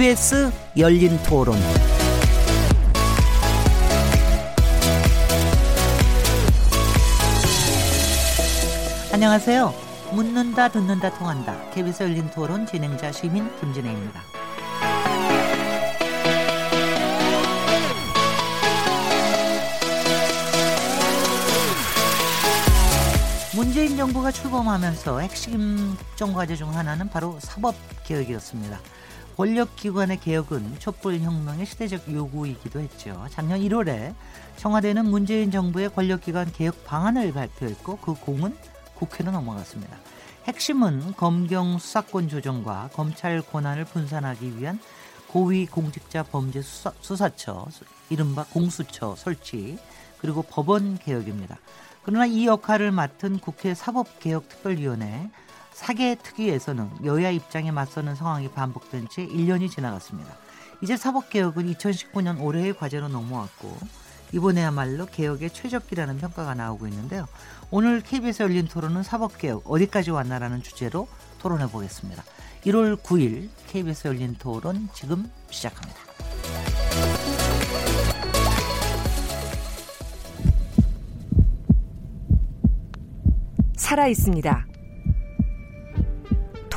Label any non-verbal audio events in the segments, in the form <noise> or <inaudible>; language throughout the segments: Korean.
KBS 열린 토론. 안녕하세요. 묻는다, 듣는다, 통한다. KBS 열린 토론 진행자 시민 김진혜입니다. 문재인 정부가 출범하면서 핵심 국정과제 중 하나는 바로 사법 개혁이었습니다. 권력기관의 개혁은 촛불혁명의 시대적 요구이기도 했죠. 작년 1월에 청와대는 문재인 정부의 권력기관 개혁 방안을 발표했고 그 공은 국회로 넘어갔습니다. 핵심은 검경 수사권 조정과 검찰 권한을 분산하기 위한 고위공직자 범죄 수사, 수사처, 이른바 공수처 설치, 그리고 법원 개혁입니다. 그러나 이 역할을 맡은 국회 사법개혁특별위원회 사개 특위에서는 여야 입장에 맞서는 상황이 반복된 채 1년이 지나갔습니다. 이제 사법개혁은 2019년 올해의 과제로 넘어왔고 이번에야말로 개혁의 최적기라는 평가가 나오고 있는데요. 오늘 KBS 열린 토론은 사법개혁 어디까지 왔나라는 주제로 토론해 보겠습니다. 1월 9일 KBS 열린 토론 지금 시작합니다. 살아 있습니다.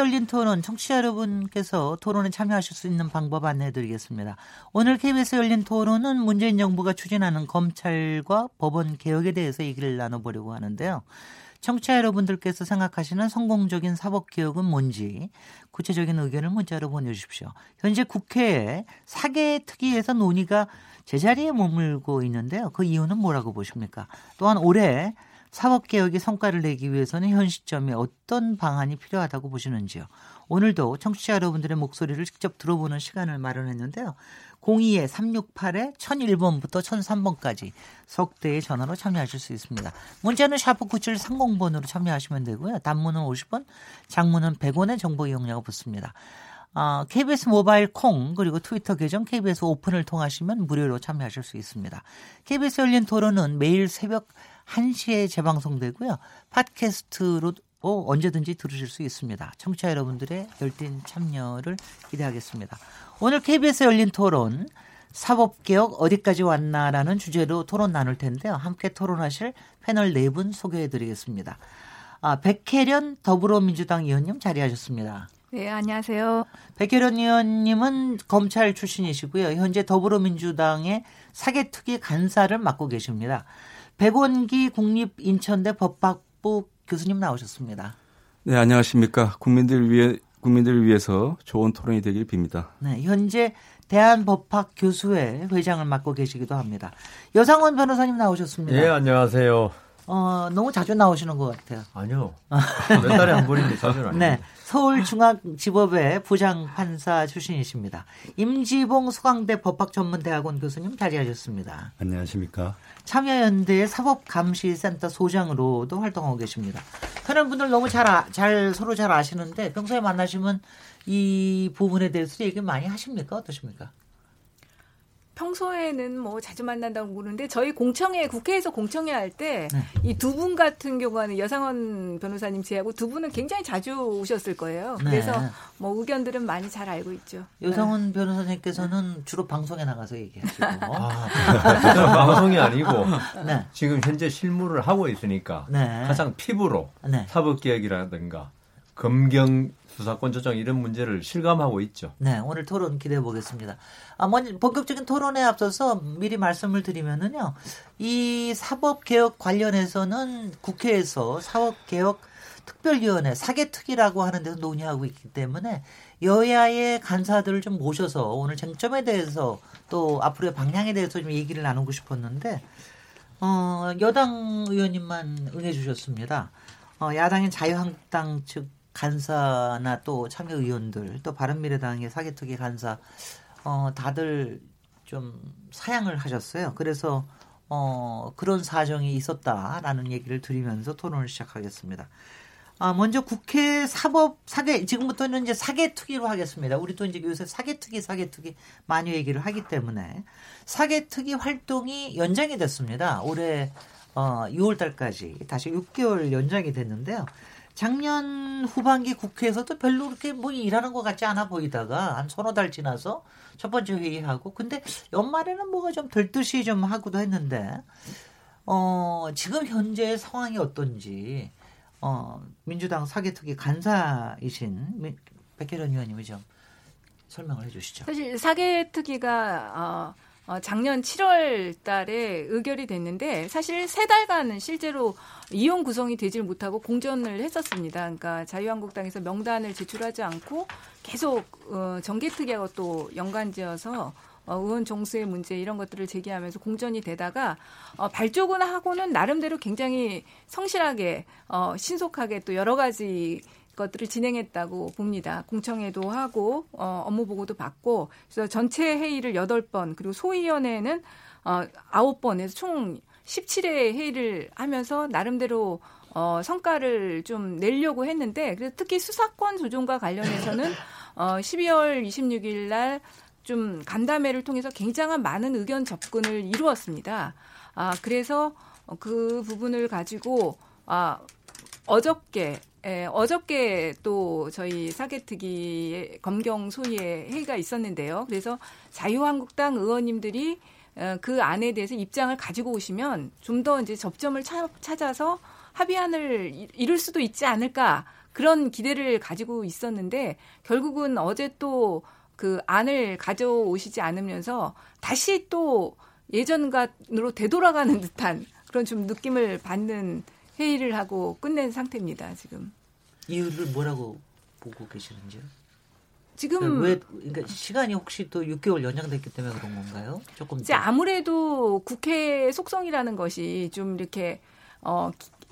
열린 토론 청취자 여러분께서 토론에 참여하실 수 있는 방법 안내해 드리겠습니다. 오늘 KBS 열린 토론은 문재인 정부가 추진하는 검찰과 법원 개혁에 대해서 얘기를 나눠보려고 하는데요. 청취자 여러분들께서 생각하시는 성공적인 사법개혁은 뭔지 구체적인 의견을 문자로 보내주십시오. 현재 국회에 사개 특위에서 논의가 제자리에 머물고 있는데요. 그 이유는 뭐라고 보십니까? 또한 올해 사법 개혁의 성과를 내기 위해서는 현 시점에 어떤 방안이 필요하다고 보시는지요. 오늘도 청취자 여러분들의 목소리를 직접 들어보는 시간을 마련했는데요. 02-368에 1001번부터 1003번까지 석대의 전화로 참여하실 수 있습니다. 문자는 샤프 9730번으로 참여하시면 되고요. 단문은 50원, 장문은 100원의 정보 이용료가 붙습니다. 어, KBS 모바일 콩 그리고 트위터 계정 KBS 오픈을 통하시면 무료로 참여하실 수 있습니다. KBS 열린 토론은 매일 새벽 1시에 재방송되고요. 팟캐스트로 언제든지 들으실 수 있습니다. 청취자 여러분들의 열띤 참여를 기대하겠습니다. 오늘 KBS 열린 토론 사법개혁 어디까지 왔나라는 주제로 토론 나눌 텐데요. 함께 토론하실 패널 네 분 소개해 드리겠습니다. 아, 백혜련 더불어민주당 의원님 자리하셨습니다. 네, 안녕하세요. 백혜련 의원님은 검찰 출신이시고요. 현재 더불어민주당의 사개특위 간사를 맡고 계십니다. 백원기 국립인천대 법학부 교수님 나오셨습니다. 네, 안녕하십니까. 국민들 위해 국민들을 위해서 좋은 토론이 되길 빕니다. 네, 현재 대한법학 교수회 회장을 맡고 계시기도 합니다. 여상원 변호사님 나오셨습니다. 예, 안녕하세요. 어, 너무 자주 나오시는 것 같아요. 아니요. 몇 달에 한 번인데 <laughs> 자주는 아니에요. 네. 서울중앙지법의 부장판사 출신이십니다. 임지봉 소강대 법학전문대학원 교수님 자리하셨습니다. 안녕하십니까. 참여연대 사법감시센터 소장으로도 활동하고 계십니다. 그런 분들 너무 잘, 아, 잘 서로 잘 아시는데 평소에 만나시면 이 부분에 대해서 얘기 많이 하십니까? 어떠십니까? 평소에는 뭐 자주 만난다고 그러는데 저희 공청회 국회에서 공청회 할 때 이두 분 같은 경우는 여상원 변호사님 제하고 두 분은 굉장히 자주 오셨을 거예요. 그래서 네. 뭐 의견들은 많이 잘 알고 있죠. 여상원 네. 변호사님께서는 주로 방송에 나가서 얘기하시고 아, <laughs> 방송이 아니고 <laughs> 네. 지금 현재 실무를 하고 있으니까 네. 가장 피부로 네. 사법 개혁이라든가 검경 수사권 조정 이런 문제를 실감하고 있죠. 네, 오늘 토론 기대해 보겠습니다. 아, 먼저 본격적인 토론에 앞서서 미리 말씀을 드리면은요, 이 사법 개혁 관련해서는 국회에서 사법 개혁 특별위원회 사개특위라고 하는 데서 논의하고 있기 때문에 여야의 간사들을 좀 모셔서 오늘 쟁점에 대해서 또 앞으로의 방향에 대해서 좀 얘기를 나누고 싶었는데 어, 여당 의원님만 응해 주셨습니다. 어, 야당인 자유한국당 측 간사나 또 참여의원들 또 바른미래당의 사개특위 간사 어 다들 좀 사양을 하셨어요. 그래서 어 그런 사정이 있었다라는 얘기를 드리면서 토론을 시작하겠습니다. 아, 먼저 국회 사법 사개 지금부터는 이제 사개 특위로 하겠습니다. 우리 또 이제 요새 사개 특위 사개 특위 많이 얘기를 하기 때문에 사개 특위 활동이 연장이 됐습니다. 올해 어 6월 달까지 다시 6개월 연장이 됐는데요. 작년 후반기 국회에서도 별로 그렇게 뭐 일하는 것 같지 않아 보이다가 한 서너 달 지나서 첫 번째 회의하고 근데 연말에는 뭐가 좀 될 듯이 좀 하고도 했는데 어 지금 현재 상황이 어떤지 어 민주당 사개특위 간사이신 백혜련 의원님이 좀 설명을 해주시죠. 사실 사개특위가 어, 어, 작년 7월 달에 의결이 됐는데 사실 세 달간은 실제로 이용 구성이 되질 못하고 공전을 했었습니다. 그러니까 자유한국당에서 명단을 제출하지 않고 계속 어, 정개특위하고 또 연관지어서 어, 의원 종수의 문제 이런 것들을 제기하면서 공전이 되다가 어, 발족은 하고는 나름대로 굉장히 성실하게 어, 신속하게 또 여러 가지 것들을 진행했다고 봅니다. 공청회도 하고 어, 업무 보고도 받고 그래서 전체 회의를 8번 그리고 소위원회는 어, 9번에서 총 17회 회의를 하면서 나름대로 어, 성과를 좀 내려고 했는데 그래서 특히 수사권 조정과 관련해서는 어, 12월 26일 날 좀 간담회를 통해서 굉장한 많은 의견 접근을 이루었습니다. 아, 그래서 그 부분을 가지고 아, 어저께 예, 어저께 또 저희 사개특위 검경 소위의 회의가 있었는데요. 그래서 자유한국당 의원님들이 어, 그 안에 대해서 입장을 가지고 오시면 좀 더 이제 접점을 차, 찾아서 합의안을 이룰 수도 있지 않을까 그런 기대를 가지고 있었는데 결국은 어제 또 그 안을 가져오시지 않으면서 다시 또 예전과로 되돌아가는 듯한 그런 좀 느낌을 받는 회의를 하고 끝낸 상태입니다. 지금. 이유를 뭐라고 보고 계시는지요? 지금 왜 그러니까 시간이 혹시 또 6개월 연장됐기 때문에 그런 건가요? 조금 이제 아무래도 국회 속성이라는 것이 좀 이렇게 어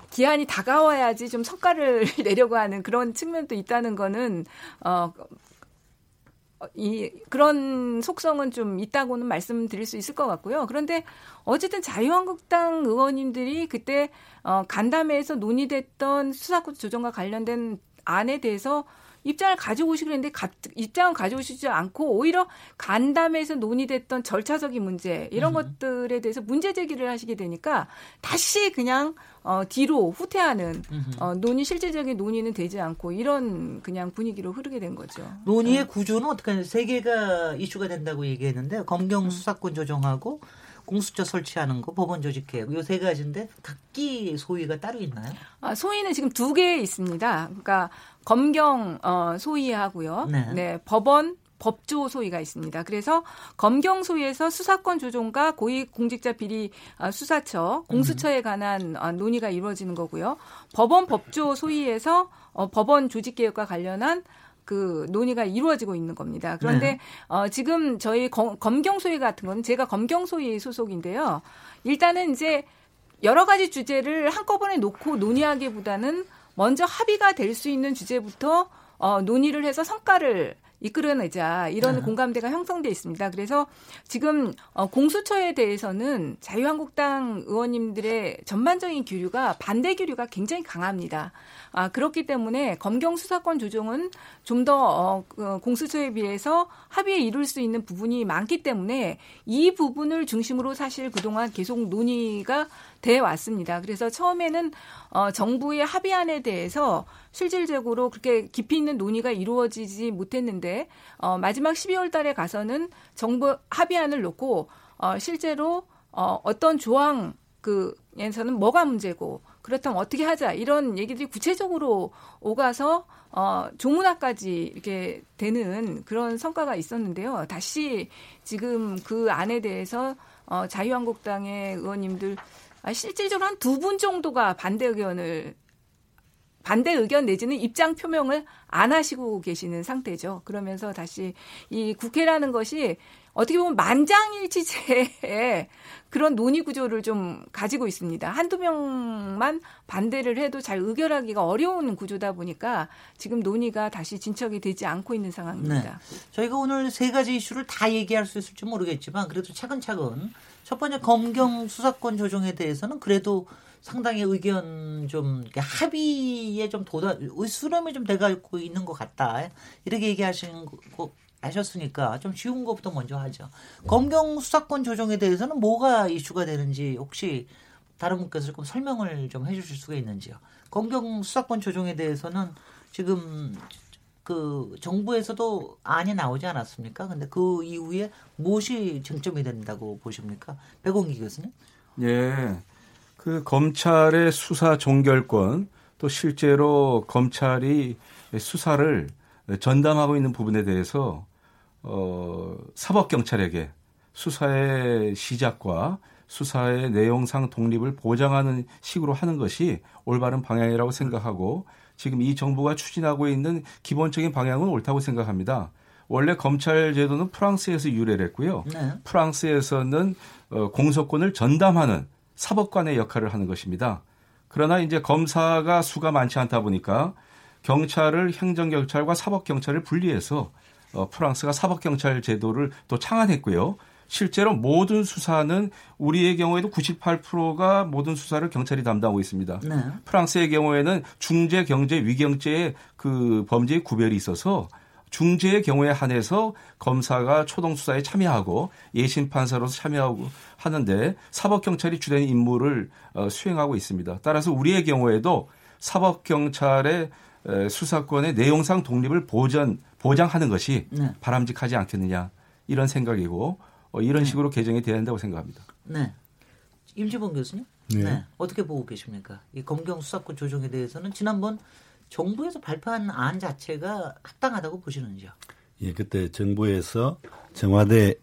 기한이 다가와야지 좀 성과를 <laughs> 내려고 하는 그런 측면도 있다는 거는 어 이, 그런 속성은 좀 있다고는 말씀드릴 수 있을 것 같고요. 그런데 어쨌든 자유한국당 의원님들이 그때 어, 간담회에서 논의됐던 수사권 조정과 관련된 안에 대해서 입장을 가지고 가, 입장을 가져오시지 않고 오히려 간담회에서 논의됐던 절차적인 문제 이런 음. 것들에 대해서 문제 제기를 하시게 되니까 다시 그냥 어, 뒤로 후퇴하는 어, 논의 실질적인 논의는 되지 않고 이런 그냥 분위기로 흐르게 된 거죠. 논의의 네. 구조는 어떻게 하냐? 세 개가 이슈가 된다고 얘기했는데 검경 음. 수사권 조정하고 공수처 설치하는 거, 법원 조직 개혁 요 세 가지인데 각기 소위가 따로 있나요? 아, 소위는 지금 두 개 있습니다. 그러니까 검경 어, 소위하고요. 네. 네. 법원 법조 소위가 있습니다. 그래서 검경 소위에서 수사권 조정과 고위공직자 비리 어, 수사처 공수처에 관한 어, 논의가 이루어지는 거고요. 법원 법조 소위에서 어, 법원 조직 개혁과 관련한 그 논의가 이루어지고 있는 겁니다. 그런데 네. 어, 지금 저희 검, 검경소위 같은 거는 제가 검경 소위 소속인데요. 일단은 이제 여러 가지 주제를 한꺼번에 놓고 논의하기보다는 먼저 합의가 될 수 있는 주제부터 어, 논의를 해서 성과를 이끌어내자 이런 네. 공감대가 형성돼 있습니다. 그래서 지금 어, 공수처에 대해서는 자유한국당 의원님들의 전반적인 기류가 반대 기류가 굉장히 강합니다. 아, 그렇기 때문에 검경 수사권 조정은 좀더 어, 그 공수처에 비해서 합의에 이룰 수 있는 부분이 많기 때문에 이 부분을 중심으로 사실 그동안 계속 논의가 돼 왔습니다. 그래서 처음에는 어, 정부의 합의안에 대해서 실질적으로 그렇게 깊이 있는 논의가 이루어지지 못했는데 어, 마지막 12월 달에 가서는 정부 합의안을 놓고 어, 실제로 어, 어떤 조항 그에서는 뭐가 문제고 그렇다면 어떻게 하자 이런 얘기들이 구체적으로 오가서 어, 조문화까지 이렇게 되는 그런 성과가 있었는데요. 다시 지금 그 안에 대해서 어, 자유한국당의 의원님들 아, 실질적으로 한 두 분 정도가 반대 의견을 반대 의견 내지는 입장 표명을 안 하시고 계시는 상태죠. 그러면서 다시 이 국회라는 것이 어떻게 보면 만장일치제의 <laughs> 그런 논의 구조를 좀 가지고 있습니다. 한두 명만 반대를 해도 잘 의결하기가 어려운 구조다 보니까 지금 논의가 다시 진척이 되지 않고 있는 상황입니다. 네. 저희가 오늘 세 가지 이슈를 다 얘기할 수 있을지 모르겠지만 그래도 차근차근 첫 번째 검경 수사권 조정에 대해서는 그래도 상당히 의견 좀 합의에 좀 도달 수렴이 좀 돼가고 있는 것 같다 이렇게 얘기하시는 거 하셨으니까 좀 쉬운 것부터 먼저 하죠. 검경 수사권 조정에 대해서는 뭐가 이슈가 되는지 혹시 다른 분께서 조금 설명을 좀 해주실 수가 있는지요. 검경 수사권 조정에 대해서는 지금 그 정부에서도 안이 나오지 않았습니까? 근데 그 이후에 무엇이 쟁점이 된다고 보십니까? 백원기 교수님? 예. 그 검찰의 수사 종결권 또 실제로 검찰이 수사를 전담하고 있는 부분에 대해서 어, 사법경찰에게 수사의 시작과 수사의 내용상 독립을 보장하는 식으로 하는 것이 올바른 방향이라고 생각하고 지금 이 정부가 추진하고 있는 기본적인 방향은 옳다고 생각합니다. 원래 검찰 제도는 프랑스에서 유래를 했고요. 네. 프랑스에서는 어, 공소권을 전담하는 사법관의 역할을 하는 것입니다. 그러나 이제 검사가 수가 많지 않다 보니까 경찰을 행정경찰과 사법경찰을 분리해서 어, 프랑스가 사법경찰 제도를 또 창안했고요. 실제로 모든 수사는 우리의 경우에도 98%가 모든 수사를 경찰이 담당하고 있습니다. 네. 프랑스의 경우에는 중재, 경제, 위경죄의 그 범죄의 구별이 있어서 중재의 경우에 한해서 검사가 초동 수사에 참여하고 예심 판사로서 참여하고 하는데 사법 경찰이 주된 임무를 어, 수행하고 있습니다. 따라서 우리의 경우에도 사법 경찰의 수사권의 내용상 독립을 보전 보장하는 것이 네. 바람직하지 않겠느냐 이런 생각이고 어, 이런 네. 식으로 개정이 돼야 한다고 생각합니다. 네. 임지봉 교수님, 네. 네. 어떻게 보고 계십니까? 이 검경 수사권 조정에 대해서는 지난번 정부에서 발표한 안 자체가 합당하다고 보시는지요? 예, 그때 정부에서 청와대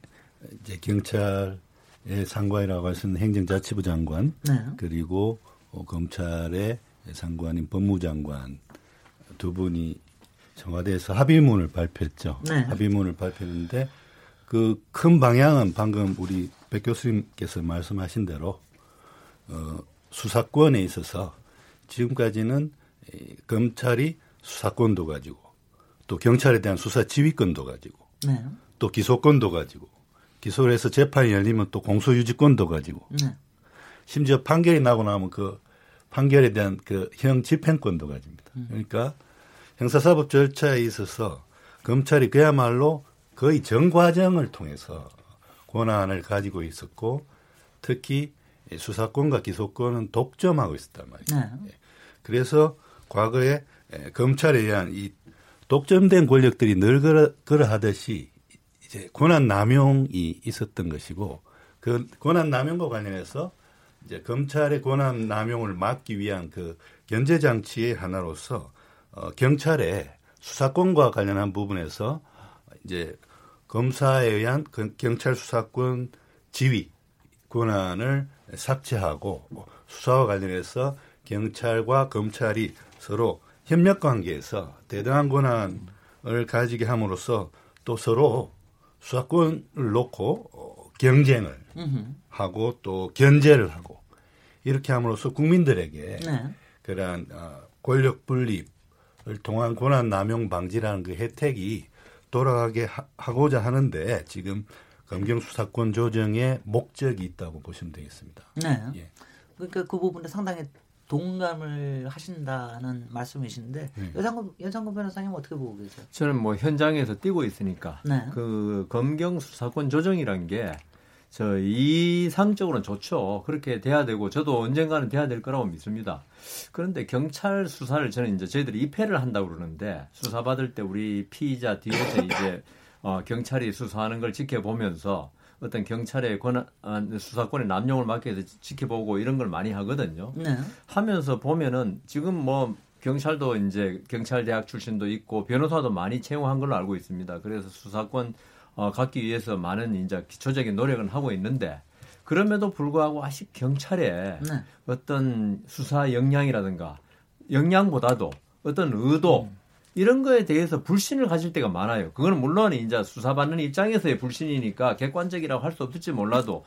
이제 경찰의 상관이라고 할수 있는 행정자치부 장관 네. 그리고 어, 검찰의 상관인 법무장관 두 분이 청와대에서 합의문을 발표했죠. 네. 합의문을 발표했는데 그 큰 방향은 방금 우리 백 교수님께서 말씀하신 대로 어, 수사권에 있어서 지금까지는 검찰이 수사권도 가지고 또 경찰에 대한 수사 지휘권도 가지고 네. 또 기소권도 가지고 기소를 해서 재판이 열리면 또 공소유지권도 가지고 네. 심지어 판결이 나고 나면 그 판결에 대한 그 형 집행권도 가집니다. 음. 그러니까 형사사법 절차에 있어서 검찰이 그야말로 거의 전 과정을 통해서 권한을 가지고 있었고 특히 수사권과 기소권은 독점하고 있었단 말이에요. 네. 예. 그래서 과거에 검찰에 의한 이 독점된 권력들이 늘 그러, 그러 하듯이 이제 권한 남용이 있었던 것이고 그 권한 남용과 관련해서 이제 검찰의 권한 남용을 막기 위한 그 견제 장치의 하나로서 어, 경찰의 수사권과 관련한 부분에서 이제 검사에 의한 그 경찰 수사권 지휘 권한을 삭제하고 수사와 관련해서 경찰과 검찰이 서로 협력 관계에서 대등한 권한을 가지게 함으로써 또 서로 수사권을 놓고 어, 경쟁을 하고 또 견제를 하고 이렇게 함으로써 국민들에게 네. 그러한 어, 권력 분립 을 통한 권한 남용 방지라는 그 혜택이 돌아가게 하, 고자 하는데 지금 검경 수사권 조정의 목적이 있다고 보시면 되겠습니다. 네. 예. 그러니까 그 부분에 상당히 동감을 하신다는 말씀이신데 네. 여상구 여상구 변호사님 어떻게 보고 계세요? 저는 뭐 현장에서 뛰고 있으니까 네. 그 검경 수사권 조정이란 게 저 이상적으로는 좋죠. 그렇게 돼야 되고 저도 언젠가는 돼야 될 거라고 믿습니다. 그런데 경찰 수사를 저는 이제 저희들이 입회를 한다고 그러는데 수사 받을 때 우리 피의자 뒤에서 이제 어, 경찰이 수사하는 걸 지켜보면서 어떤 경찰의 권한 수사권의 남용을 막기 위해서 지켜보고 이런 걸 많이 하거든요. 네. 하면서 보면은 지금 뭐 경찰도 이제 경찰 대학 출신도 있고 변호사도 많이 채용한 걸로 알고 있습니다. 그래서 수사권 어, 갖기 위해서 많은 이제 기초적인 노력을 하고 있는데 그럼에도 불구하고 아직 경찰의 네. 어떤 수사 역량이라든가 역량보다도 어떤 의도 음. 이런 거에 대해서 불신을 가질 때가 많아요. 그거는 물론 이제 수사받는 입장에서의 불신이니까 객관적이라고 할 수 없을지 몰라도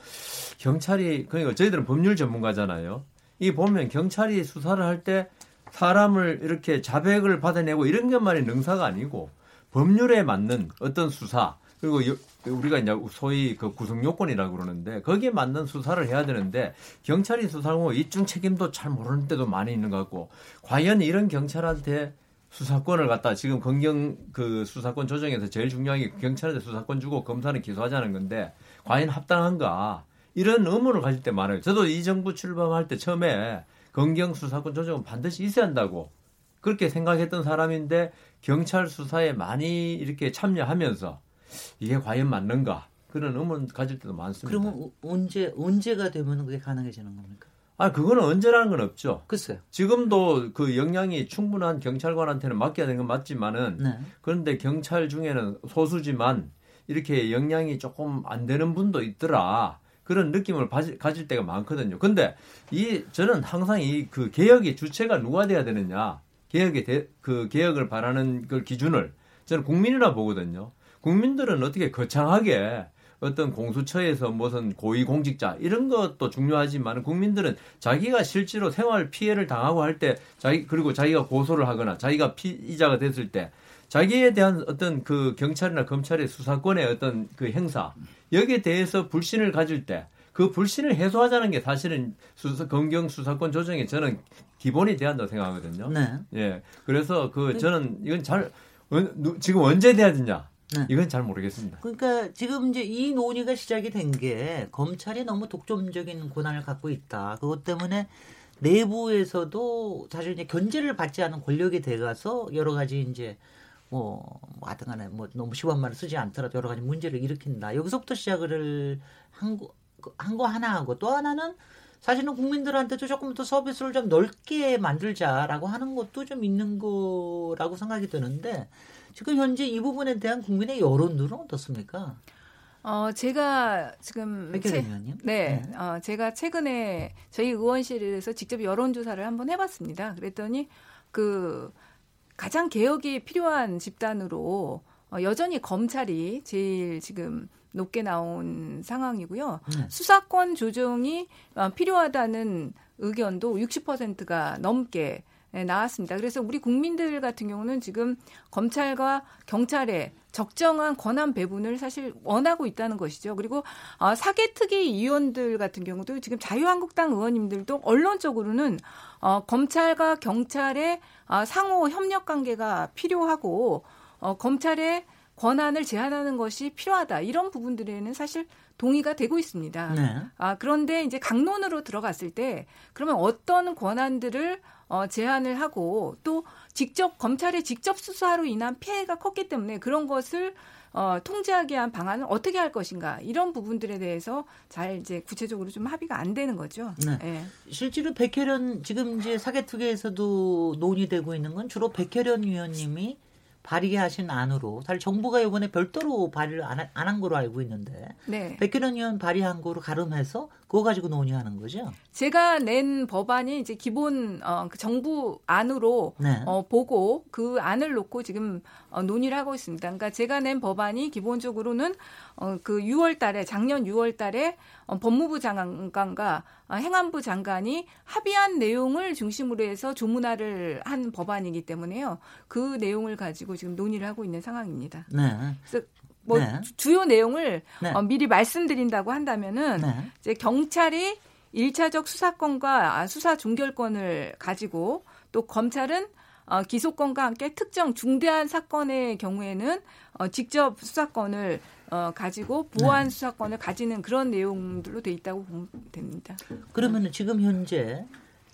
경찰이 그러니까 저희들은 법률 전문가잖아요. 이 보면 경찰이 수사를 할 때 사람을 이렇게 자백을 받아내고 이런 것만이 능사가 아니고 법률에 맞는 어떤 수사 그리고 우리가 이제 소위 그 구성 요건이라고 그러는데 거기에 맞는 수사를 해야 되는데 경찰이 수사하고 이중 책임도 잘 모르는 때도 많이 있는 것 같고 과연 이런 경찰한테 수사권을 갖다 지금 검경 그 수사권 조정에서 제일 중요한 게 경찰한테 수사권 주고 검사는 기소하자는 건데 과연 합당한가 이런 의문을 가질 때 많아요. 저도 이 정부 출범할 때 처음에 검경 수사권 조정은 반드시 있어야 한다고 그렇게 생각했던 사람인데 경찰 수사에 많이 이렇게 참여하면서 이게 과연 맞는가 그런 의문 가질 때도 많습니다. 그러면 언제 언제가 되면 그게 가능해지는 겁니까? 아, 그거는 언제라는 건 없죠. 글쎄요. 지금도 그 역량이 충분한 경찰관한테는 맡겨야 되는 건 맞지만은 네. 그런데 경찰 중에는 소수지만 이렇게 역량이 조금 안 되는 분도 있더라. 그런 느낌을 가질 때가 많거든요. 근데 이 저는 항상 이 그 개혁의 주체가 누가 돼야 되느냐. 개혁의 대, 그 개혁을 바라는 그 기준을 저는 국민이라 보거든요. 국민들은 어떻게 거창하게 어떤 공수처에서 무슨 고위공직자 이런 것도 중요하지만 국민들은 자기가 실제로 생활 피해를 당하고 할 때 자기 그리고 자기가 고소를 하거나 자기가 피의자가 됐을 때 자기에 대한 어떤 그 경찰이나 검찰의 수사권의 어떤 그 행사 여기에 대해서 불신을 가질 때 그 불신을 해소하자는 게 사실은 수사, 검경 수사권 조정에 저는 기본이 돼야 한다고 생각하거든요. 네. 예. 그래서 그 저는 이건 잘 지금 언제 돼야 되냐? 네. 이건 잘 모르겠습니다. 그러니까 지금 이제 이 논의가 시작이 된 게 검찰이 너무 독점적인 권한을 갖고 있다. 그것 때문에 내부에서도 사실 이제 견제를 받지 않은 권력이 돼가서 여러 가지 이제 뭐, 뭐 하여튼 간에 뭐 너무 심한 말을 쓰지 않더라도 여러 가지 문제를 일으킨다. 여기서부터 시작을 한 거, 한거 하나 하고 또 하나는 사실은 국민들한테도 조금 더 서비스를 좀 넓게 만들자라고 하는 것도 좀 있는 거라고 생각이 드는데 지금 현재 이 부분에 대한 국민의 여론들은 어떻습니까? 어, 제가 지금 최, 네, 네. 어, 제가 최근에 저희 의원실에서 직접 여론조사를 한번 해봤습니다. 그랬더니 그 가장 개혁이 필요한 집단으로 어, 여전히 검찰이 제일 지금 높게 나온 상황이고요. 네. 수사권 조정이 어, 필요하다는 의견도 60%가 넘게 네, 나왔습니다. 그래서 우리 국민들 같은 경우는 지금 검찰과 경찰의 적정한 권한 배분을 사실 원하고 있다는 것이죠. 그리고 어, 사개특위 위원들 같은 경우도 지금 자유한국당 의원님들도 언론적으로는 어, 검찰과 경찰의 어, 상호 협력 관계가 필요하고 어, 검찰의 권한을 제한하는 것이 필요하다. 이런 부분들에는 사실 동의가 되고 있습니다. 네. 아, 그런데 이제 강론으로 들어갔을 때 그러면 어떤 권한들을 어, 제한을 하고 또 직접 검찰의 직접 수사로 인한 피해가 컸기 때문에 그런 것을 어, 통제하기 위한 방안을 어떻게 할 것인가 이런 부분들에 대해서 잘 이제 구체적으로 좀 합의가 안 되는 거죠. 네. 네. 실제로 백혜련 지금 이제 사개특위에서도 논의되고 있는 건 주로 백혜련 위원님이 발의하신 안으로 사실 정부가 이번에 별도로 발의를 안 한 거로 알고 있는데 네. 백현원 의원 발의한 거로 가름해서 그거 가지고 논의하는 거죠. 제가 낸 법안이 이제 기본 어, 그 정부 안으로 네. 어, 보고 그 안을 놓고 지금 어, 논의를 하고 있습니다. 그러니까 제가 낸 법안이 기본적으로는 어, 그 6월달에 작년 6월달에 어, 법무부 장관과 어, 행안부 장관이 합의한 내용을 중심으로 해서 조문화를 한 법안이기 때문에요. 그 내용을 가지고 지금 논의를 하고 있는 상황입니다. 네. 그래서 뭐 네. 주요 내용을 네. 어, 미리 말씀드린다고 한다면은 네. 이제 경찰이 1차적 수사권과 수사 종결권을 가지고 또 검찰은 어, 기소권과 함께 특정 중대한 사건의 경우에는 어, 직접 수사권을 어, 가지고 보안 네. 수사권을 가지는 그런 내용들로 돼 있다고 보면 됩니다. 그러면 지금 현재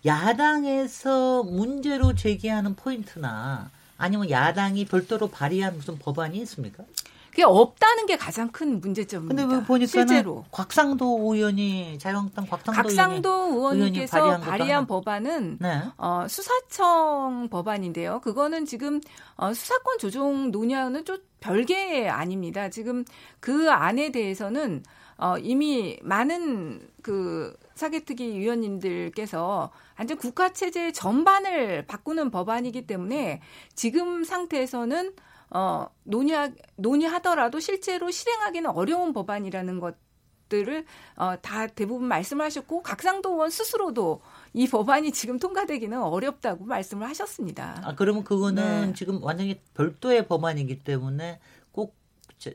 야당에서 문제로 제기하는 포인트나 아니면 야당이 별도로 발의한 무슨 법안이 있습니까? 그게 없다는 게 가장 큰 문제점입니다. 근데 왜 보니까 실제로 곽상도 의원이 자유한국당 곽상도, 곽상도 의원님께서 발의한, 발의한 법안은 네. 어, 수사청 법안인데요. 그거는 지금 어, 수사권 조정 논의하는 좀 별개 아닙니다. 지금 그 안에 대해서는 어, 이미 많은 그 사개특위 위원님들께서 완전 국가 체제 전반을 바꾸는 법안이기 때문에 지금 상태에서는 어, 논의하, 논의하더라도 실제로 실행하기는 어려운 법안이라는 것 들을 어, 다 대부분 말씀하셨고 각상도 의원 스스로도 이 법안이 지금 통과되기는 어렵다고 말씀을 하셨습니다. 아 그러면 그거는 네. 지금 완전히 별도의 법안이기 때문에 꼭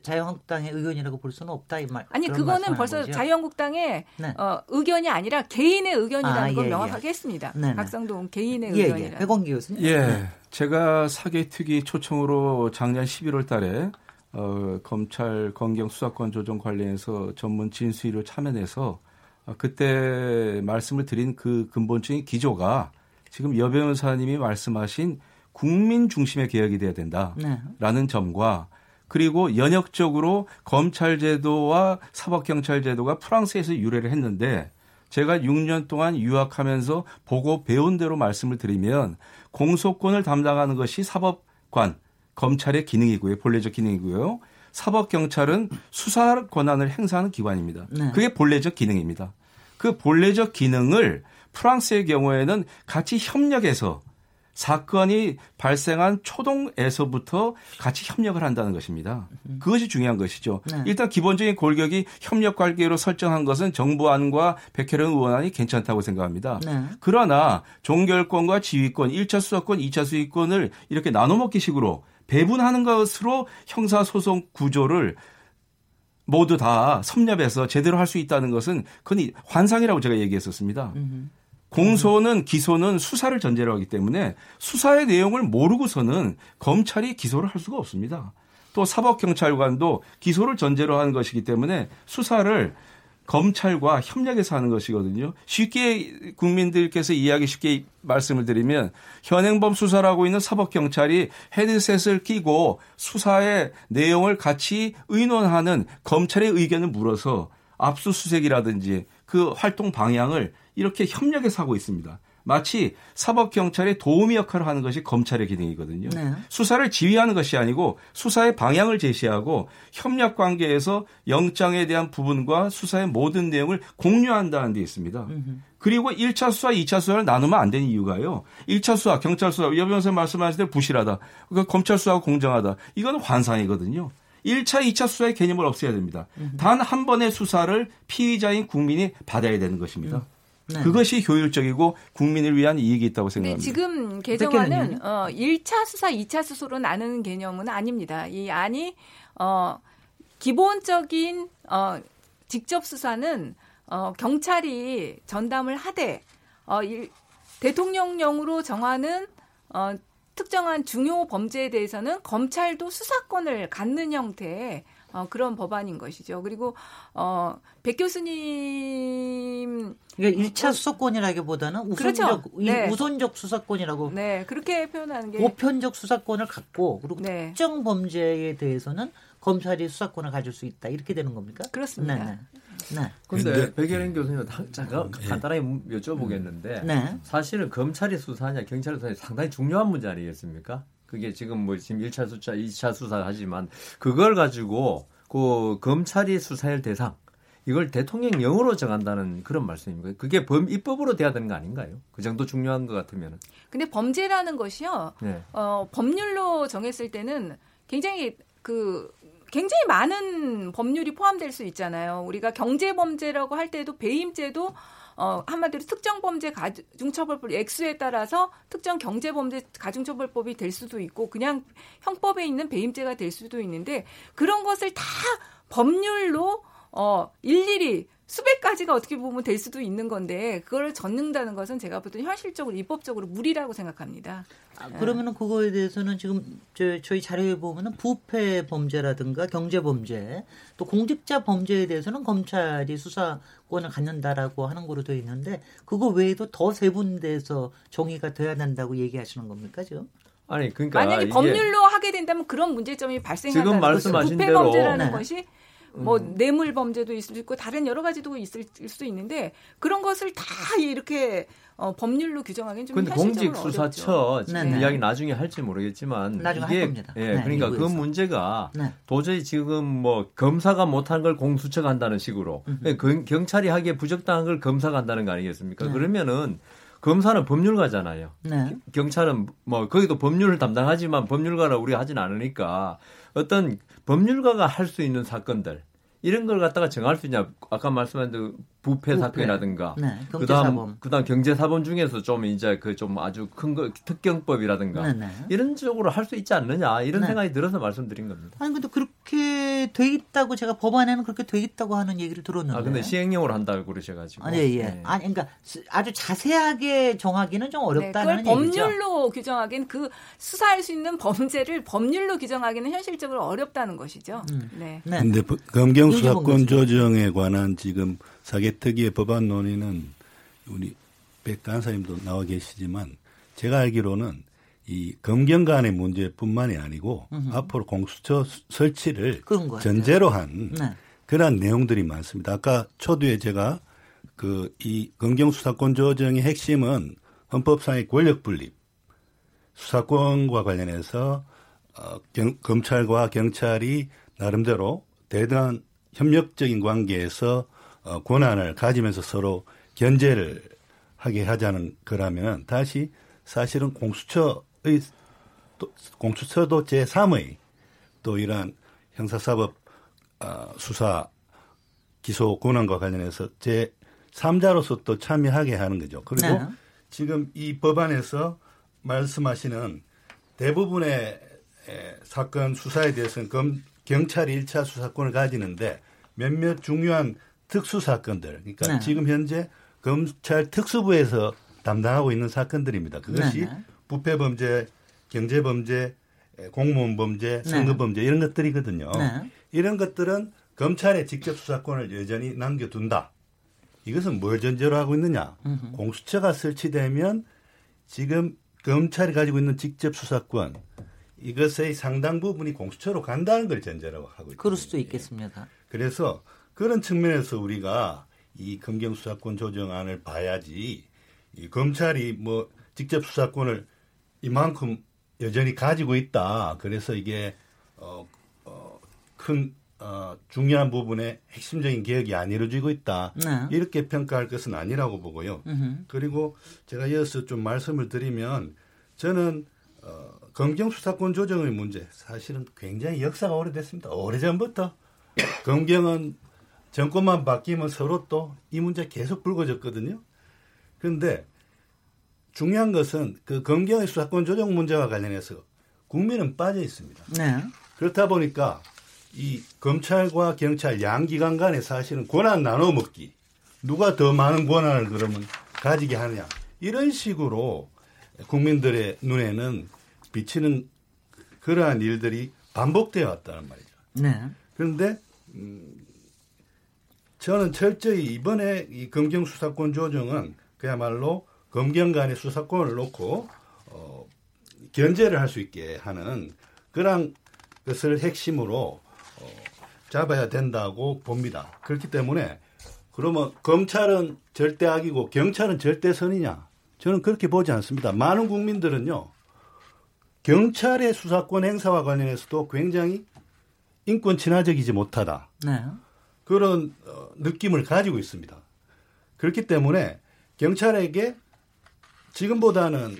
자유한국당의 의견이라고 볼 수는 없다 이 말. 아니 그거는 벌써 거죠? 자유한국당의 네. 어, 의견이 아니라 개인의 의견이라는 아, 걸 예, 예. 명확하게 예. 했습니다. 네, 네. 박상동 개인의 예, 의견이라. 예. 백원기 교수님. 예, 제가 사개특위 초청으로 작년 11월 달에 어, 검찰 검경 수사권 조정 관련해서 전문 진수위를 참여해서 어, 그때 말씀을 드린 그 근본적인 기조가 지금 여 변호사님이 말씀하신 국민 중심의 개혁이 돼야 된다라는 네. 점과 그리고 연역적으로 검찰 제도와 사법 경찰 제도가 프랑스에서 유래를 했는데 제가 6년 동안 유학하면서 보고 배운 대로 말씀을 드리면 공소권을 담당하는 것이 사법관 검찰의 기능이고요. 본래적 기능이고요. 사법경찰은 수사 권한을 행사하는 기관입니다. 네. 그게 본래적 기능입니다. 그 본래적 기능을 프랑스의 경우에는 같이 협력해서 사건이 발생한 초동에서부터 같이 협력을 한다는 것입니다. 그것이 중요한 것이죠. 네. 일단 기본적인 골격이 협력 관계로 설정한 것은 정부안과 백혜련 의원안이 괜찮다고 생각합니다. 네. 그러나 종결권과 지휘권, 1차 수사권, 2차 수사권을 이렇게 나눠먹기식으로 배분하는 것으로 형사소송 구조를 모두 다 섭렵해서 제대로 할 수 있다는 것은 그건 환상이라고 제가 얘기했었습니다. 공소는 기소는 수사를 전제로 하기 때문에 수사의 내용을 모르고서는 검찰이 기소를 할 수가 없습니다. 또 사법경찰관도 기소를 전제로 하는 것이기 때문에 수사를 검찰과 협력해서 하는 것이거든요. 쉽게 국민들께서 이해하기 쉽게 말씀을 드리면 현행범 수사를 하고 있는 사법경찰이 헤드셋을 끼고 수사의 내용을 같이 의논하는 검찰의 의견을 물어서 압수수색이라든지 그 활동 방향을 이렇게 협력해서 하고 있습니다. 마치 사법 경찰의 도우미 역할을 하는 것이 검찰의 기능이거든요. 네. 수사를 지휘하는 것이 아니고 수사의 방향을 제시하고 협력 관계에서 영장에 대한 부분과 수사의 모든 내용을 공유한다는 데 있습니다. 음흠. 그리고 1차 수사, 2차 수사를 나누면 안 되는 이유가요. 1차 수사, 경찰 수사, 여 변호사 말씀하신 대로 부실하다. 그러니까 검찰 수사가 공정하다. 이건 환상이거든요. 1차, 2차 수사의 개념을 없애야 됩니다. 단 한 번의 수사를 피의자인 국민이 받아야 되는 것입니다. 음. 네. 그것이 효율적이고 국민을 위한 이익이 있다고 생각합니다. 네, 지금 개정안은 어, 1차 수사, 2차 수소로 나누는 개념은 아닙니다. 이 안이 어, 기본적인 어, 직접 수사는 어, 경찰이 전담을 하되 어, 일, 대통령령으로 정하는 어, 특정한 중요 범죄에 대해서는 검찰도 수사권을 갖는 형태의 어, 그런 법안인 것이죠. 그리고 어, 백 교수님 그러니까 1차 수사권이라기보다는 우선적 그렇죠. 네. 우선적 수사권이라고 네, 그렇게 표현하는 게 보편적 수사권을 갖고 그리고 네. 특정 범죄에 대해서는 검찰이 수사권을 가질 수 있다. 이렇게 되는 겁니까? 그렇습니다. 네. 네. 근데 백예린 교수님 잠깐 네. 간단하게 여쭤보겠는데 네. 사실은 검찰이 수사하냐 경찰이 수사하냐 상당히 중요한 문제 아니겠습니까? 그게 지금 뭐 지금 1차 수사, 2차 수사 하지만 그걸 가지고 그 검찰이 수사할 대상 이걸 대통령령으로 정한다는 그런 말씀입니까? 그게 범 입법으로 돼야 되는 거 아닌가요? 그 정도 중요한 것 같으면은. 근데 범죄라는 것이요. 네. 어, 법률로 정했을 때는 굉장히 그 굉장히 많은 법률이 포함될 수 있잖아요. 우리가 경제 범죄라고 할 때도 배임죄도 어, 한마디로 특정 범죄 가중처벌법 액수에 따라서 특정 경제범죄 가중처벌법이 될 수도 있고 그냥 형법에 있는 배임죄가 될 수도 있는데 그런 것을 다 법률로 어, 일일이 수백 가지가 어떻게 보면 될 수도 있는 건데 그걸 젓는다는 것은 제가 볼때 현실적으로 입법적으로 무리라고 생각합니다. 아, 그러면은 그거에 대해서는 지금 저, 저희 자료에 보면은 부패 범죄라든가 경제 범죄 또 공직자 범죄에 대해서는 검찰이 수사권을 갖는다라고 하는 거로 되어 있는데 그거 외에도 더 세분돼서 정의가 돼야 된다고 얘기하시는 겁니까 지금? 아니 그러니까 만약에 법률로 하게 된다면 그런 문제점이 발생한다는 지금 말씀하신 부패 범죄라는 네. 것이 뭐 음. 뇌물 범죄도 있을 수 있고 다른 여러 가지도 있을 수 있는데 그런 것을 다 이렇게 어, 법률로 규정하기는 좀 근데 공직 수사처 네. 이야기 나중에 할지 모르겠지만 이게 예, 네, 그러니까 그 문제가 네. 도저히 지금 뭐 검사가 못한 걸 공수처가 한다는 식으로 그, 경찰이 하기에 부적당한 걸 검사가 한다는 거 아니겠습니까? 네. 그러면은 검사는 법률가잖아요. 네. 경찰은 뭐 거기도 법률을 담당하지만 법률가라 우리가 하진 않으니까 어떤 법률가가 할 수 있는 사건들 이런 걸 갖다가 정할 수 있냐? 아까 말씀한 그 부패, 부패. 사건이라든가, 네, 그다음 그다음 경제 사범 중에서 좀 이제 그 좀 아주 큰 거 특경법이라든가 네, 네. 이런 쪽으로 할 수 있지 않느냐 이런 네. 생각이 들어서 말씀드린 겁니다. 아니 근데 그렇게 돼 있다고 제가 법안에는 그렇게 돼 있다고 하는 얘기를 들었는데. 아 근데 시행령으로 한다고 그러셔가지고. 아니 예. 네. 아니 그러니까 아주 자세하게 정하기는 좀 어렵다는 네, 그걸 얘기죠. 법률로 규정하기는 그 수사할 수 있는 범죄를 법률로 규정하기는 현실적으로 어렵다는 것이죠. 음. 네. 네. 근데 검경 수사권 조정에 관한 지금 사개특위의 법안 논의는 우리 백 간사님도 나와 계시지만 제가 알기로는 이 검경 간의 문제뿐만이 아니고 으흠. 앞으로 공수처 설치를 전제로 한 네. 그러한 내용들이 많습니다. 아까 초두에 제가 그 이 검경 수사권 조정의 핵심은 헌법상의 권력 분립 수사권과 관련해서 어, 경, 검찰과 경찰이 나름대로 대단한 협력적인 관계에서 어, 권한을 가지면서 서로 견제를 하게 하자는 거라면 다시 사실은 공수처의 또 공수처도 제3의 또 이러한 형사사법 어, 수사 기소 권한과 관련해서 제 3자로서 또 참여하게 하는 거죠. 그리고 네. 지금 이 법안에서 말씀하시는 대부분의 사건 수사에 대해서는 검, 경찰이 1차 수사권을 가지는데 몇몇 중요한 특수 사건들, 그러니까 네. 지금 현재 검찰 특수부에서 담당하고 있는 사건들입니다. 그것이 네. 네. 부패 범죄, 경제 범죄, 공무원 범죄, 네. 선거 범죄 이런 것들이거든요. 네. 이런 것들은 검찰의 직접 수사권을 여전히 남겨둔다. 이것은 뭘 전제로 하고 있느냐? 음흠. 공수처가 설치되면 지금 검찰이 가지고 있는 직접 수사권 이것의 상당 부분이 공수처로 간다는 걸 전제로 하고 있다. 그럴 수도 있겠습니다. 그래서 그런 측면에서 우리가 이 검경 수사권 조정안을 봐야지 이 검찰이 뭐 직접 수사권을 이만큼 여전히 가지고 있다. 그래서 이게 어, 어, 큰 어, 중요한 부분에 핵심적인 개혁이 안 이루어지고 있다. 네. 이렇게 평가할 것은 아니라고 보고요. 으흠. 그리고 제가 이어서 좀 말씀을 드리면 저는 어, 검경 수사권 조정의 문제 사실은 굉장히 역사가 오래됐습니다. 오래전부터 <coughs> 검경은 정권만 바뀌면 서로 또 이 문제 계속 불거졌거든요. 그런데 중요한 것은 그 검경의 수사권 조정 문제와 관련해서 국민은 빠져 있습니다. 네. 그렇다 보니까 이 검찰과 경찰 양 기관 간에 사실은 권한 나눠 먹기 누가 더 많은 권한을 그러면 가지게 하느냐 이런 식으로 국민들의 눈에는 비치는 그러한 일들이 반복되어 왔다는 말이죠. 네. 그런데 음, 저는 철저히 이번에 이 검경 수사권 조정은 그야말로 검경 간의 수사권을 놓고 어, 견제를 할 수 있게 하는 그런 것을 핵심으로 어, 잡아야 된다고 봅니다. 그렇기 때문에 그러면 검찰은 절대악이고 경찰은 절대선이냐? 저는 그렇게 보지 않습니다. 많은 국민들은요. 경찰의 수사권 행사와 관련해서도 굉장히 인권 친화적이지 못하다. 네. 그런 어, 느낌을 가지고 있습니다. 그렇기 때문에 경찰에게 지금보다는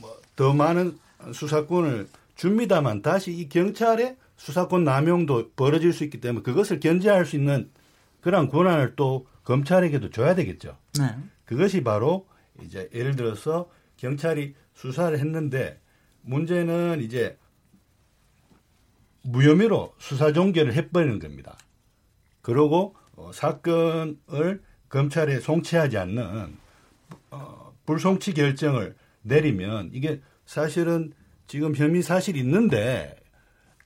뭐더 많은 수사권을 줍니다만 다시 이 경찰의 수사권 남용도 벌어질 수 있기 때문에 그것을 견제할 수 있는 그런 권한을 또 검찰에게도 줘야 되겠죠. 네. 그것이 바로 이제 예를 들어서 경찰이 수사를 했는데 문제는 이제 무혐의로 수사 종결을 해버리는 겁니다. 그러고 어, 사건을 검찰에 송치하지 않는 어, 불송치 결정을 내리면 이게 사실은 지금 혐의 사실이 있는데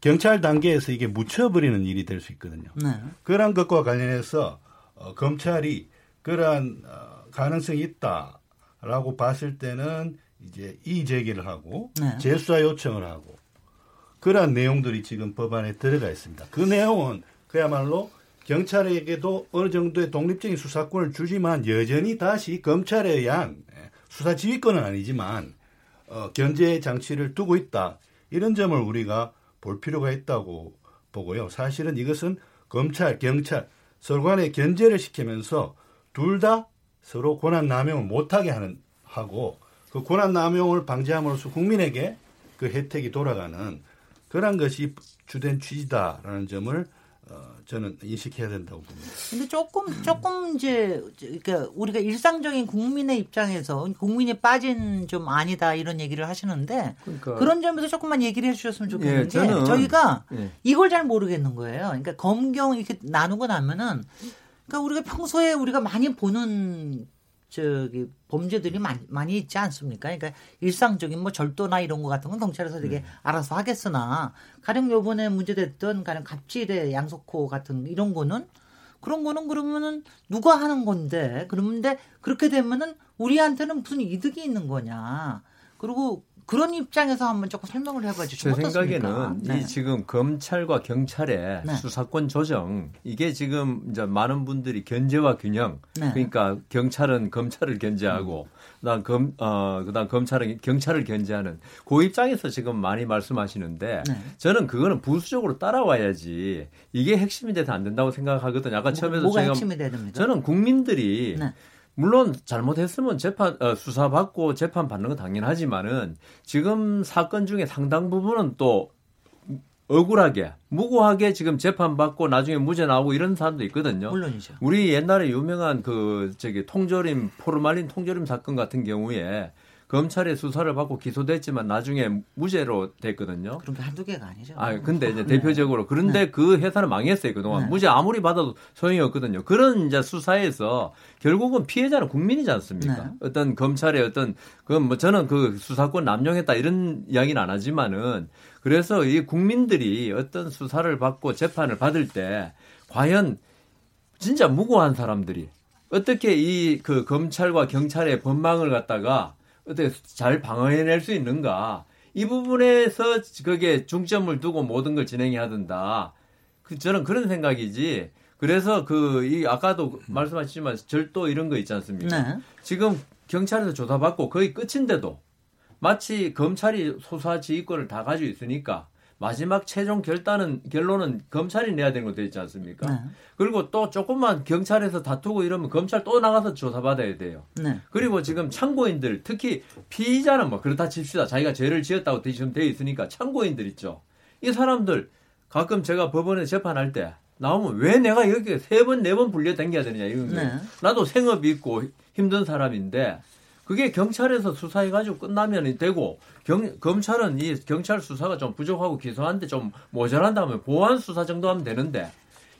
경찰 단계에서 이게 묻혀버리는 일이 될 수 있거든요. 네. 그러한 것과 관련해서 어, 검찰이 그러한 어, 가능성이 있다라고 봤을 때는 이제 이의 제기를 하고 네. 재수사 요청을 하고 그러한 내용들이 지금 법안에 들어가 있습니다. 그 내용은 그야말로 경찰에게도 어느 정도의 독립적인 수사권을 주지만 여전히 다시 검찰에 의한 예, 수사 지휘권은 아니지만 어, 견제 장치를 두고 있다. 이런 점을 우리가 볼 필요가 있다고 보고요. 사실은 이것은 검찰, 경찰 서로 간에 견제를 시키면서 둘 다 서로 권한 남용을 못하게 하는 하고 그 권한 남용을 방지함으로써 국민에게 그 혜택이 돌아가는 그런 것이 주된 취지다라는 점을 어, 저는 인식해야 된다고 봅니다. 근데 조금 조금 이제 그러니까 우리가 일상적인 국민의 입장에서 국민이 빠진 좀 아니다 이런 얘기를 하시는데 그러니까. 그런 점에서 조금만 얘기를 해주셨으면 좋겠는 예, 게 저희가 예. 이걸 잘 모르겠는 거예요. 그러니까 검경 이렇게 나누고 나면은 그러니까 우리가 평소에 우리가 많이 보는 저기 범죄들이 많이, 많이 있지 않습니까? 그러니까 일상적인 뭐 절도나 이런 거 같은 건 경찰에서 되게 음. 알아서 하겠으나 가령 요번에 문제됐던 가령 갑질의 양속호 같은 이런 거는 그런 거는 그러면은 누가 하는 건데 그런데 그렇게 되면은 우리한테는 무슨 이득이 있는 거냐. 그리고 그런 입장에서 한번 조금 설명을 해봐 주시면 제 생각에는 네. 이 지금 검찰과 경찰의 네. 수사권 조정 이게 지금 이제 많은 분들이 견제와 균형 네. 그러니까 경찰은 검찰을 견제하고 음. 그다음 검 어 그다음 검찰은 경찰을 견제하는 그 입장에서 지금 많이 말씀하시는데 네. 저는 그거는 부수적으로 따라와야지 이게 핵심이 돼서 안 된다고 생각하거든요. 아까 뭐, 처음에도 뭐가 제가? 저는 국민들이 네. 물론 잘못했으면 재판 어, 수사 받고 재판 받는 건 당연하지만은 지금 사건 중에 상당 부분은 또 억울하게 무고하게 지금 재판 받고 나중에 무죄 나오고 이런 사람도 있거든요. 물론이죠. 우리 옛날에 유명한 그 저기 통조림 포르말린 통조림 사건 같은 경우에 검찰의 수사를 받고 기소됐지만 나중에 무죄로 됐거든요. 그런 게 한두 개가 아니죠. 아, 근데 이제 네. 대표적으로 그런데 네. 그 회사는 망했어요 그동안 네. 무죄 아무리 받아도 소용이 없거든요. 그런 이제 수사에서 결국은 피해자는 국민이지 않습니까? 네. 어떤 검찰의 어떤 그뭐 저는 그 수사권 남용했다 이런 이야기는 안 하지만은 그래서 이 국민들이 어떤 수사를 받고 재판을 받을 때 과연 진짜 무고한 사람들이 어떻게 이 그 검찰과 경찰의 법망을 갖다가 어떻게 잘 방어해낼 수 있는가 이 부분에서 그게 중점을 두고 모든 걸 진행해야 된다. 그 저는 그런 생각이지. 그래서 그 이 아까도 말씀하셨지만 절도 이런 거 있지 않습니까? 네. 지금 경찰에서 조사받고 거의 끝인데도 마치 검찰이 소사 지휘권을 다 가지고 있으니까 마지막 최종 결단은 결론은 검찰이 내야 되는 것도 있지 않습니까? 네. 그리고 또 조금만 경찰에서 다투고 이러면 검찰 또 나가서 조사받아야 돼요. 네. 그리고 지금 참고인들 특히 피의자는 뭐 그렇다 칩시다. 자기가 죄를 지었다고 지금 돼 있으니까 참고인들 있죠. 이 사람들 가끔 제가 법원에 재판할 때 나오면 왜 내가 여기 세 번, 네 번 불려 댕겨야 되느냐 이런 거예요. 네. 나도 생업이 있고 힘든 사람인데 그게 경찰에서 수사해가지고 끝나면 되고 경, 검찰은 이 경찰 수사가 좀 부족하고 기소한데 좀 모자란다면 보안 수사 정도 하면 되는데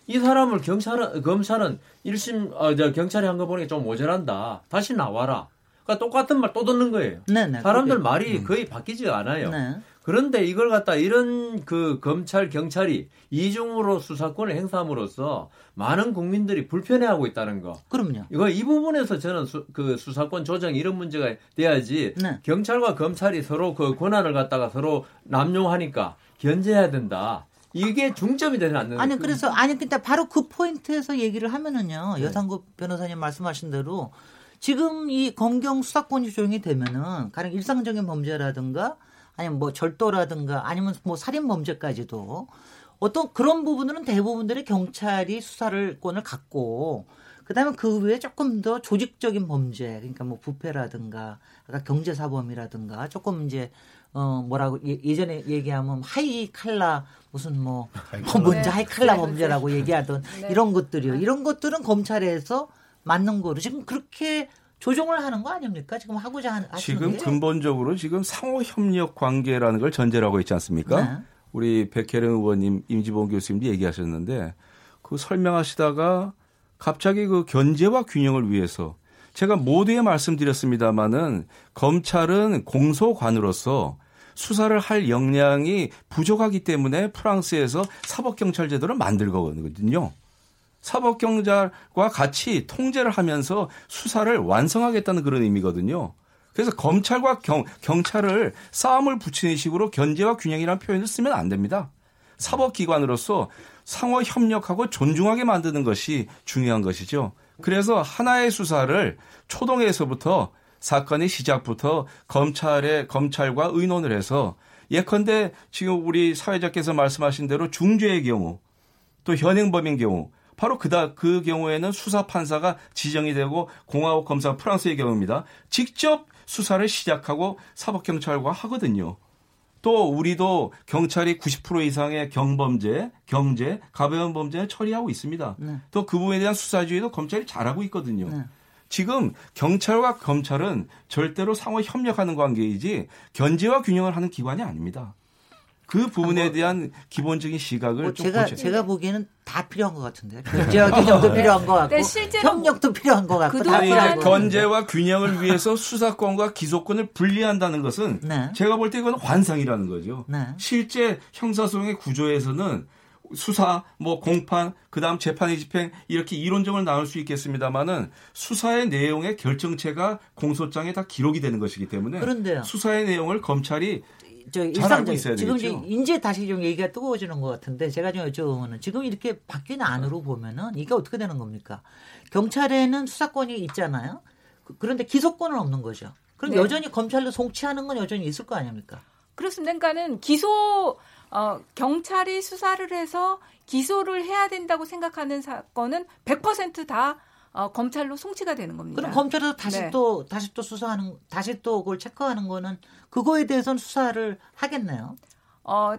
이 사람을 경찰은 검찰은 1심 어, 저 경찰이 한 거 보니까 좀 모자란다. 다시 나와라. 그러니까 똑같은 말 또 듣는 거예요. 네네, 네, 사람들 그게, 말이 음. 거의 바뀌지 않아요. 네. 그런데 이걸 갖다 이런 그 검찰 경찰이 이중으로 수사권을 행사함으로써 많은 국민들이 불편해하고 있다는 거. 그럼요. 이거 이 부분에서 저는 수, 그 수사권 조정 이런 문제가 돼야지 네. 경찰과 검찰이 서로 그 권한을 갖다가 서로 남용하니까 견제해야 된다. 이게 중점이 되지 않는. 아니 그래서 아니 근데 바로 그 포인트에서 얘기를 하면은요 네. 여상국 변호사님 말씀하신 대로 지금 이 검경 수사권이 조정이 되면은 가령 일상적인 범죄라든가 아니면 뭐 절도라든가 아니면 뭐 살인 범죄까지도 어떤 그런 부분들은 대부분들의 경찰이 수사를 권을 갖고 그다음에 그 외에 조금 더 조직적인 범죄 그러니까 뭐 부패라든가 아까 경제 사범이라든가 조금 이제 어 뭐라고 예, 전에 얘기하면 하이 칼라 무슨 뭐, <laughs> 뭐 뭔지 하이 칼라 네. 범죄라고 <laughs> 네. 얘기하던 네. 이런 것들이요. 이런 것들은 검찰에서 맞는 거로 지금 그렇게 조정을 하는 거 아닙니까? 지금 하고자 하는 지금 게? 근본적으로 지금 상호 협력 관계라는 걸 전제로 하고 있지 않습니까? 네. 우리 백혜련 의원님, 임지봉 교수님도 얘기하셨는데 그 설명하시다가 갑자기 그 견제와 균형을 위해서 제가 모두에 말씀드렸습니다마는 검찰은 공소관으로서 수사를 할 역량이 부족하기 때문에 프랑스에서 사법경찰 제도를 만들 거거든요. 사법경찰과 같이 통제를 하면서 수사를 완성하겠다는 그런 의미거든요. 그래서 검찰과 경, 경찰을 싸움을 붙이는 식으로 견제와 균형이라는 표현을 쓰면 안 됩니다. 사법기관으로서 상호 협력하고 존중하게 만드는 것이 중요한 것이죠. 그래서 하나의 수사를 초동에서부터 사건의 시작부터 검찰의 검찰과 의논을 해서 예컨대 지금 우리 사회자께서 말씀하신 대로 중죄의 경우 또 현행범인 경우 바로 그다 그 경우에는 수사 판사가 지정이 되고 공화국 검사 프랑스의 경우입니다. 직접 수사를 시작하고 사법 경찰과 하거든요. 또 우리도 경찰이 90% 이상의 경범죄, 경제, 가벼운 범죄를 처리하고 있습니다. 네. 또그 부분에 대한 수사 주의도 검찰이 잘하고 있거든요. 네. 지금 경찰과 검찰은 절대로 상호 협력하는 관계이지 견제와 균형을 하는 기관이 아닙니다. 그 부분에 뭐, 대한 기본적인 시각을 뭐 제가 제가 보기에는 다 필요한 것 같은데 견제와 균형도 필요한 것 같고 협력도 필요한 것 같고 다 필요한 견제와 균형을 위해서 <laughs> 수사권과 기소권을 분리한다는 것은 네. 제가 볼 때 이건 환상이라는 거죠. 네. 실제 형사소송의 구조에서는 수사, 뭐 공판, 그다음 재판의 집행 이렇게 이론적으로 나눌 수 있겠습니다만은 수사의 내용의 결정체가 공소장에 다 기록이 되는 것이기 때문에 그런데요. 수사의 내용을 검찰이 저 일상적 지금 이제 이제 다시 좀 얘기가 뜨거워지는 것 같은데 제가 좀 여쭤보면은 지금 이렇게 바뀐 안으로 보면은 이게 어떻게 되는 겁니까? 경찰에는 수사권이 있잖아요. 그, 그런데 기소권은 없는 거죠. 그럼 네. 여전히 검찰로 송치하는 건 여전히 있을 거 아닙니까? 그렇습니다. 그러니까는 기소 어, 경찰이 수사를 해서 기소를 해야 된다고 생각하는 사건은 100%다 어, 검찰로 송치가 되는 겁니다. 그럼 검찰에서 다시 네. 또 다시 또 수사하는 다시 또 그걸 체크하는 거는 그거에 대해서는 수사를 하겠네요. 어,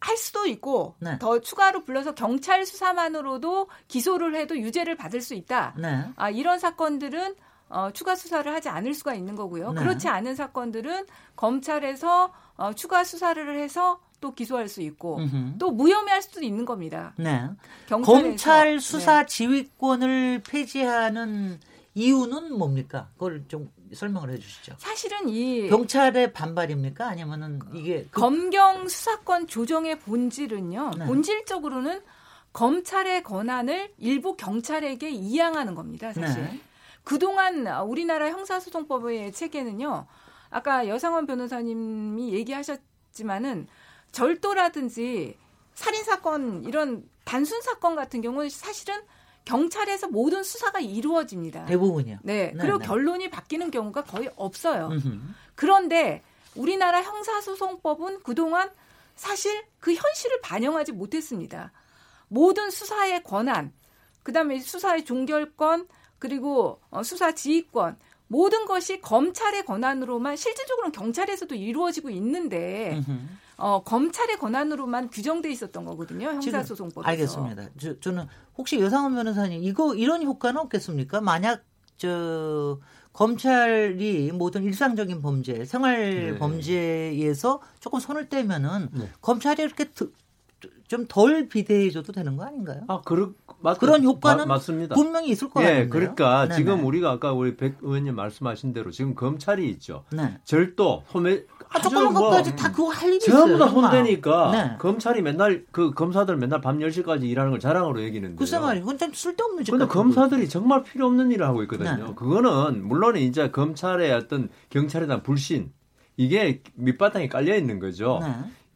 할 수도 있고 네. 더 추가로 불러서 경찰 수사만으로도 기소를 해도 유죄를 받을 수 있다. 네. 아, 이런 사건들은 어, 추가 수사를 하지 않을 수가 있는 거고요. 네. 그렇지 않은 사건들은 검찰에서 어, 추가 수사를 해서 또 기소할 수 있고 음흠. 또 무혐의할 수도 있는 겁니다. 네. 검찰 네. 수사 지휘권을 폐지하는 이유는 뭡니까? 그걸 좀 설명을 해주시죠. 사실은 이 경찰의 반발입니까? 아니면은 이게 그... 검경 수사권 조정의 본질은요. 네. 본질적으로는 검찰의 권한을 일부 경찰에게 이양하는 겁니다. 사실 네. 그동안 우리나라 형사소송법의 체계는요. 아까 여상원 변호사님이 얘기하셨지만은 절도라든지 살인 사건 이런 단순 사건 같은 경우는 사실은 경찰에서 모든 수사가 이루어집니다. 대부분이요. 네. 네 그리고 네. 결론이 바뀌는 경우가 거의 없어요. 음흠. 그런데 우리나라 형사소송법은 그동안 사실 그 현실을 반영하지 못했습니다. 모든 수사의 권한, 그 다음에 수사의 종결권, 그리고 어, 수사 지휘권, 모든 것이 검찰의 권한으로만 실질적으로는 경찰에서도 이루어지고 있는데 어, 검찰의 권한으로만 규정돼 있었던 거거든요. 형사소송법에서. 알겠습니다. 저, 저는 혹시 여상원 변호사님 이거 이런 효과는 없겠습니까? 만약 저 검찰이 모든 일상적인 범죄, 생활 네. 범죄에서 조금 손을 떼면은 네. 검찰이 이렇게 좀덜 비대해줘도 되는 거 아닌가요? 아, 그러, 맞, 그런 효과는 맞, 습니다 분명히 있을 것 같아요. 예, 그러니까 네네. 지금 우리가 아까 우리 백 의원님 말씀하신 대로 지금 검찰이 있죠. 네. 절도, 소매 아, 조그만 뭐 것까지 다 그거 할 일이 전부 있어요. 전부 다 손대니까 네. 검찰이 맨날 그 검사들 맨날 밤 10시까지 일하는 걸 자랑으로 얘기는데. 글쎄 말이에요. 그건 좀 쓸데없는 짓 근데 검사들이 정말 필요 없는 일을 하고 있거든요. 네. 그거는 물론 이제 검찰의 어떤 경찰에 대한 불신 이게 밑바탕에 깔려 있는 거죠.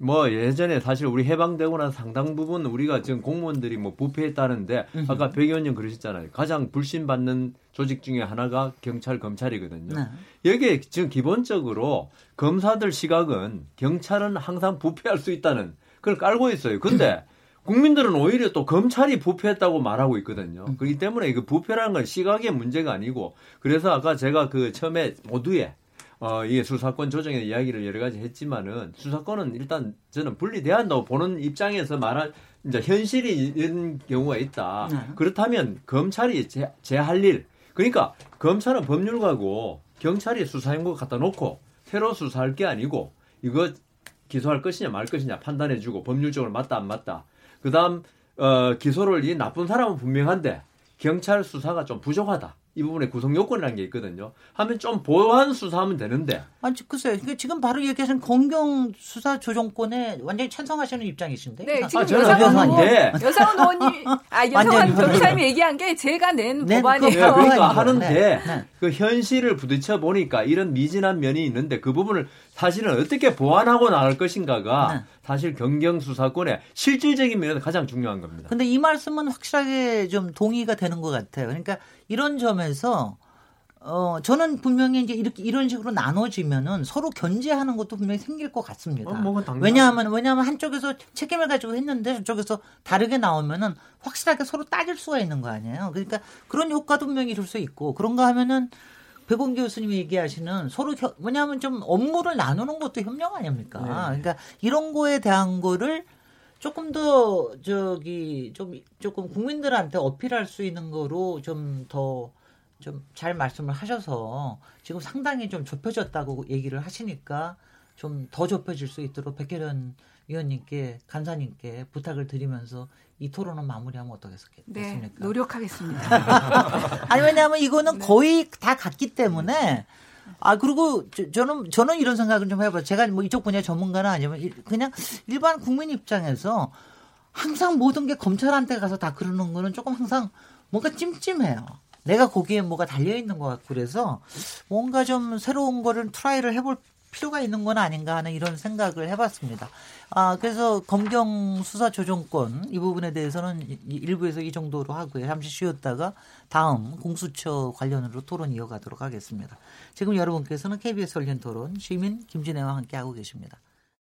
네. 뭐 예전에 사실 우리 해방되고 나서 상당 부분 우리가 지금 공무원들이 뭐 부패했다는데 아까 백 의원님 그러셨잖아요. 가장 불신받는 조직 중에 하나가 경찰 검찰이거든요. 네. 여기에 지금 기본적으로 검사들 시각은 경찰은 항상 부패할 수 있다는 그걸 깔고 있어요. 근데 <laughs> 국민들은 오히려 또 검찰이 부패했다고 말하고 있거든요. 그렇기 때문에 그 부패라는 건 시각의 문제가 아니고 그래서 아까 제가 그 처음에 모두의 어, 이게 수사권 조정의 이야기를 여러 가지 했지만은 수사권은 일단 저는 분리돼야 한다고 보는 입장에서 말할 이제 현실이 이런 경우가 있다. 네. 그렇다면 검찰이 제, 제할 일 그러니까 검찰은 법률가고 경찰이 수사행거 갖다 놓고 새로 수사할 게 아니고 이거 기소할 것이냐 말 것이냐 판단해주고 법률적으로 맞다 안 맞다. 그다음 어, 기소를 이 나쁜 사람은 분명한데 경찰 수사가 좀 부족하다. 이 부분에 구성 요건이라는 게 있거든요. 하면 좀 보완 수사하면 되는데. 아니 글쎄요. 그러니까 지금 바로 얘기하신 검경 수사 조정권에 완전히 찬성하시는 입장이신데. 네, 지금 아, 여상원 의원, 여상원 의원이 아 <laughs> 여상원 변호사님이 얘기한 게 제가 낸, 낸 법안이에요. 네, 그러니까 하는데 네, 네. 그 현실을 부딪혀 보니까 이런 미진한 면이 있는데 그 부분을 사실은 어떻게 보완하고 나갈 것인가가 네. 사실 경경 수사권의 실질적인 면에서 가장 중요한 겁니다. 근데 이 말씀은 확실하게 좀 동의가 되는 것 같아요. 그러니까 이런 점에서 어, 저는 분명히 이제 이렇게 이런 식으로 나눠지면은 서로 견제하는 것도 분명히 생길 것 같습니다. 어, 왜냐하면 왜냐하면 한쪽에서 책임을 가지고 했는데 저쪽에서 다르게 나오면은 확실하게 서로 따질 수가 있는 거 아니에요. 그러니까 그런 효과도 분명히 있을 수 있고 그런가 하면은 백원 교수님이 얘기하시는 서로 겨, 왜냐하면 좀 업무를 나누는 것도 협력 아닙니까? 네. 그러니까 이런 거에 대한 거를 조금 더 저기 좀 조금 국민들한테 어필할 수 있는 거로 좀 더 좀 잘 말씀을 하셔서 지금 상당히 좀 좁혀졌다고 얘기를 하시니까 좀 더 좁혀질 수 있도록 백혜련 위원님께 간사님께 부탁을 드리면서 이 토론은 마무리하면 어떻겠습니까? 네, 노력하겠습니다. <laughs> 아니 왜냐하면 이거는 네. 거의 다 같기 때문에 아 그리고 저, 는 저는 이런 생각을 좀 해봐요. 제가 뭐 이쪽 분야 전문가는 아니면 그냥 일반 국민 입장에서 항상 모든 게 검찰한테 가서 다 그러는 거는 조금 항상 뭔가 찜찜해요. 내가 거기에 뭐가 달려 있는 것 같고 그래서 뭔가 좀 새로운 거를 try를 해볼 필요가 있는 건 아닌가 하는 이런 생각을 해봤습니다. 아, 그래서 검경 수사 조정권 이 부분에 대해서는 일부에서 이 정도로 하고요. 잠시 쉬었다가 다음 공수처 관련으로 토론 이어가도록 하겠습니다. 지금 여러분께서는 KBS 열린 토론 시민 김진애와 함께 하고 계십니다.